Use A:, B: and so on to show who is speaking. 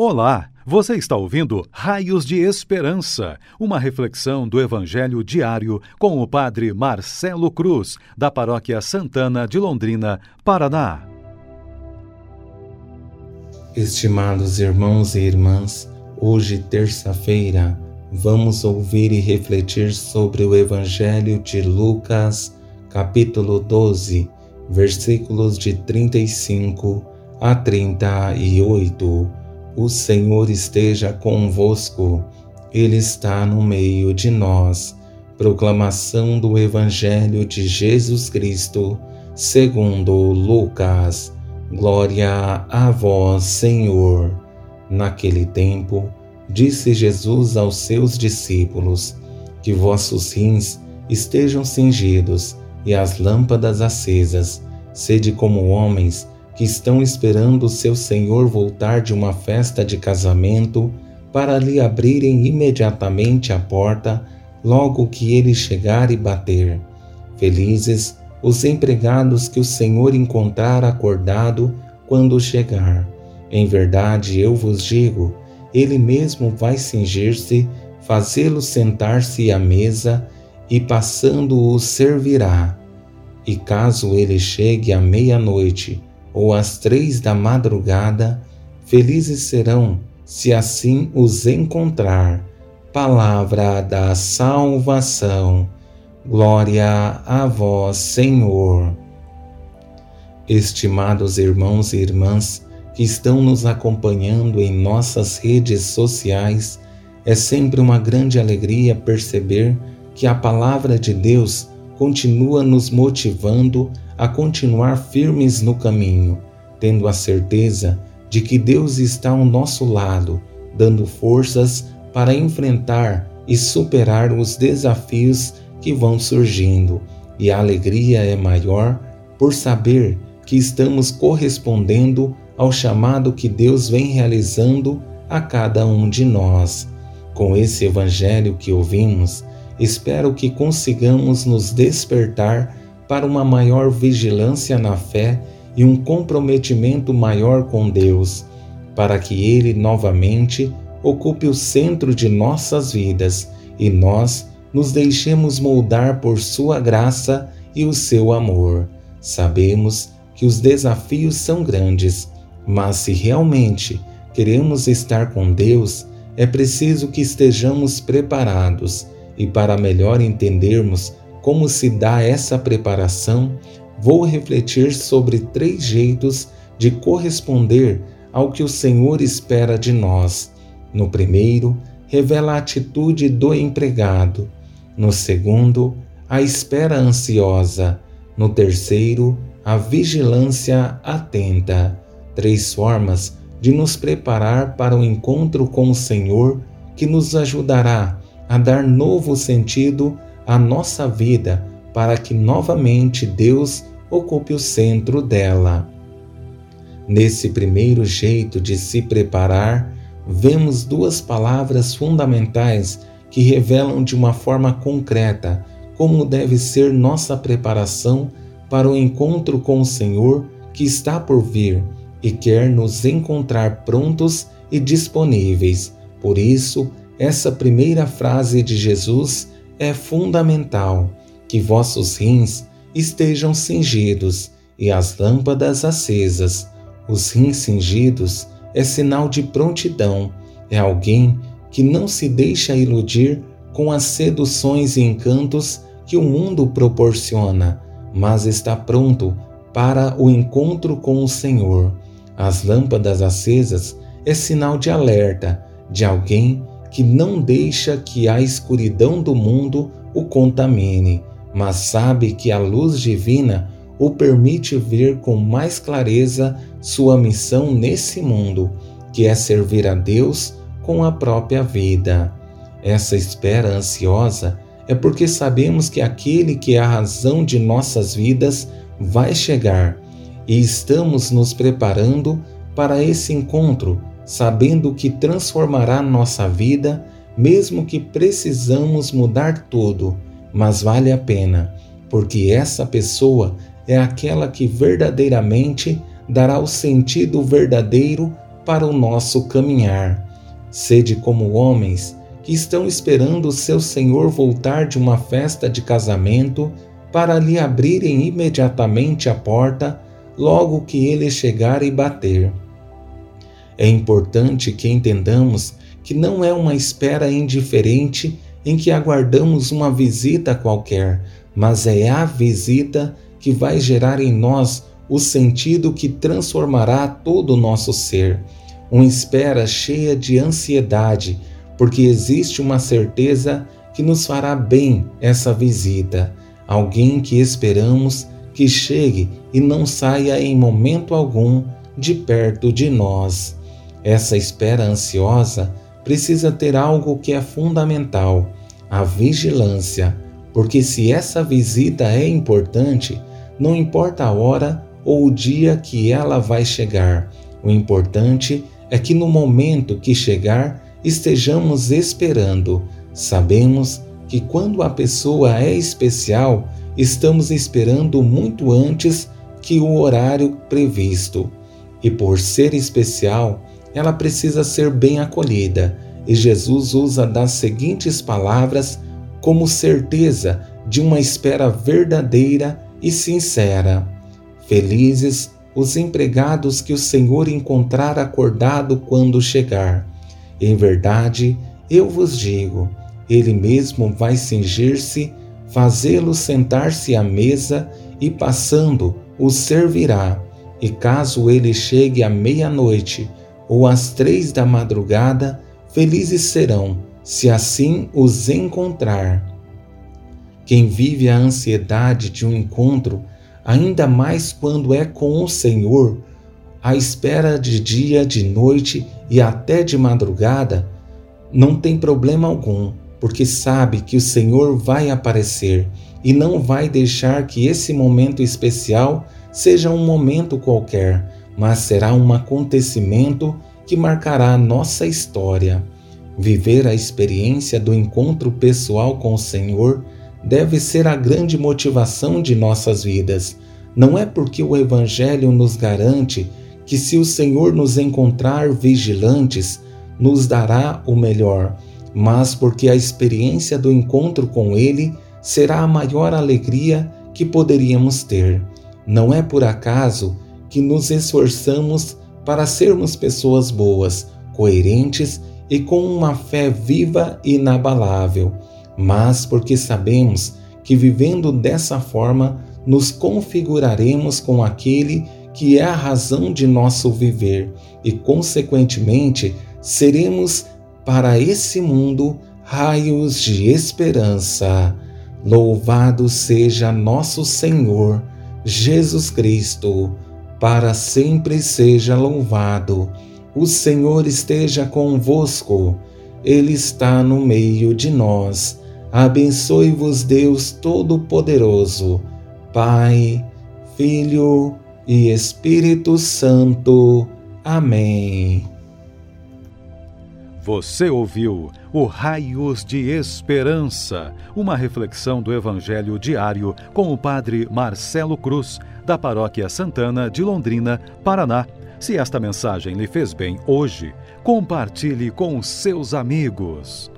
A: Olá, você está ouvindo Raios de Esperança, uma reflexão do Evangelho diário com o Padre Marcelo Cruz, da Paróquia Santana de Londrina, Paraná.
B: Estimados irmãos e irmãs, hoje, terça-feira, vamos ouvir e refletir sobre o Evangelho de Lucas, capítulo 12, versículos de 35 a 38 o Senhor esteja convosco, Ele está no meio de nós. Proclamação do Evangelho de Jesus Cristo, segundo Lucas. Glória a vós, Senhor. Naquele tempo, disse Jesus aos seus discípulos: Que vossos rins estejam cingidos e as lâmpadas acesas. Sede como homens que estão esperando seu senhor voltar de uma festa de casamento para lhe abrirem imediatamente a porta logo que ele chegar e bater. Felizes os empregados que o Senhor encontrar acordado quando chegar. Em verdade, eu vos digo, ele mesmo vai cingir-se, fazê-lo sentar-se à mesa e passando-o servirá. E caso ele chegue à meia-noite ou às três da madrugada, felizes serão se assim os encontrar. Palavra da salvação. Glória a vós, Senhor. Estimados irmãos e irmãs que estão nos acompanhando em nossas redes sociais, é sempre uma grande alegria perceber que a palavra de Deus continua nos motivando a continuar firmes no caminho, tendo a certeza de que Deus está ao nosso lado, dando forças para enfrentar e superar os desafios que vão surgindo. E a alegria é maior por saber que estamos correspondendo ao chamado que Deus vem realizando a cada um de nós. Com esse evangelho que ouvimos, espero que consigamos nos despertar para uma maior vigilância na fé e um comprometimento maior com Deus, para que Ele novamente ocupe o centro de nossas vidas e nós nos deixemos moldar por Sua graça e o seu amor. Sabemos que os desafios são grandes, mas se realmente queremos estar com Deus, é preciso que estejamos preparados e para melhor entendermos como se dá essa preparação, vou refletir sobre três jeitos de corresponder ao que o Senhor espera de nós. No primeiro, revela a atitude do empregado. No segundo, a espera ansiosa. No terceiro, a vigilância atenta. Três formas de nos preparar para o encontro com o Senhor que nos ajudará a dar novo sentido a nossa vida para que novamente Deus ocupe o centro dela. Nesse primeiro jeito de se preparar, vemos duas palavras fundamentais que revelam de uma forma concreta como deve ser nossa preparação para o encontro com o Senhor que está por vir e quer nos encontrar prontos e disponíveis. Por isso, essa primeira frase de Jesus é fundamental que vossos rins estejam cingidos e as lâmpadas acesas. Os rins cingidos é sinal de prontidão, é alguém que não se deixa iludir com as seduções e encantos que o mundo proporciona, mas está pronto para o encontro com o Senhor. As lâmpadas acesas é sinal de alerta, de alguém que não deixa que a escuridão do mundo o contamine, mas sabe que a luz divina o permite ver com mais clareza sua missão nesse mundo, que é servir a Deus com a própria vida. Essa espera ansiosa é porque sabemos que aquele que é a razão de nossas vidas vai chegar e estamos nos preparando para esse encontro sabendo que transformará nossa vida, mesmo que precisamos mudar tudo, mas vale a pena, porque essa pessoa é aquela que verdadeiramente dará o sentido verdadeiro para o nosso caminhar. Sede como homens que estão esperando seu Senhor voltar de uma festa de casamento para lhe abrirem imediatamente a porta logo que ele chegar e bater. É importante que entendamos que não é uma espera indiferente em que aguardamos uma visita qualquer, mas é a visita que vai gerar em nós o sentido que transformará todo o nosso ser. Uma espera cheia de ansiedade, porque existe uma certeza que nos fará bem essa visita. Alguém que esperamos que chegue e não saia em momento algum de perto de nós. Essa espera ansiosa precisa ter algo que é fundamental: a vigilância, porque se essa visita é importante, não importa a hora ou o dia que ela vai chegar, o importante é que no momento que chegar estejamos esperando. Sabemos que quando a pessoa é especial, estamos esperando muito antes que o horário previsto. E por ser especial, ela precisa ser bem acolhida, e Jesus usa das seguintes palavras como certeza de uma espera verdadeira e sincera. Felizes os empregados que o Senhor encontrar acordado quando chegar. Em verdade, eu vos digo, ele mesmo vai cingir-se, fazê-lo sentar-se à mesa e passando o servirá. E caso ele chegue à meia-noite ou às três da madrugada, felizes serão, se assim os encontrar. Quem vive a ansiedade de um encontro, ainda mais quando é com o Senhor, à espera de dia, de noite e até de madrugada, não tem problema algum, porque sabe que o Senhor vai aparecer e não vai deixar que esse momento especial seja um momento qualquer, mas será um acontecimento que marcará a nossa história. Viver a experiência do encontro pessoal com o Senhor deve ser a grande motivação de nossas vidas. Não é porque o Evangelho nos garante que, se o Senhor nos encontrar vigilantes, nos dará o melhor, mas porque a experiência do encontro com Ele será a maior alegria que poderíamos ter. Não é por acaso que nos esforçamos para sermos pessoas boas, coerentes e com uma fé viva e inabalável, mas porque sabemos que vivendo dessa forma nos configuraremos com aquele que é a razão de nosso viver e, consequentemente, seremos para esse mundo raios de esperança. Louvado seja nosso Senhor Jesus Cristo, para sempre seja louvado. O Senhor esteja convosco, Ele está no meio de nós. Abençoe-vos, Deus Todo-Poderoso, Pai, Filho e Espírito Santo. Amém.
A: Você ouviu o Raios de Esperança, uma reflexão do Evangelho diário com o Padre Marcelo Cruz, da Paróquia Santana de Londrina, Paraná. Se esta mensagem lhe fez bem hoje, compartilhe com seus amigos.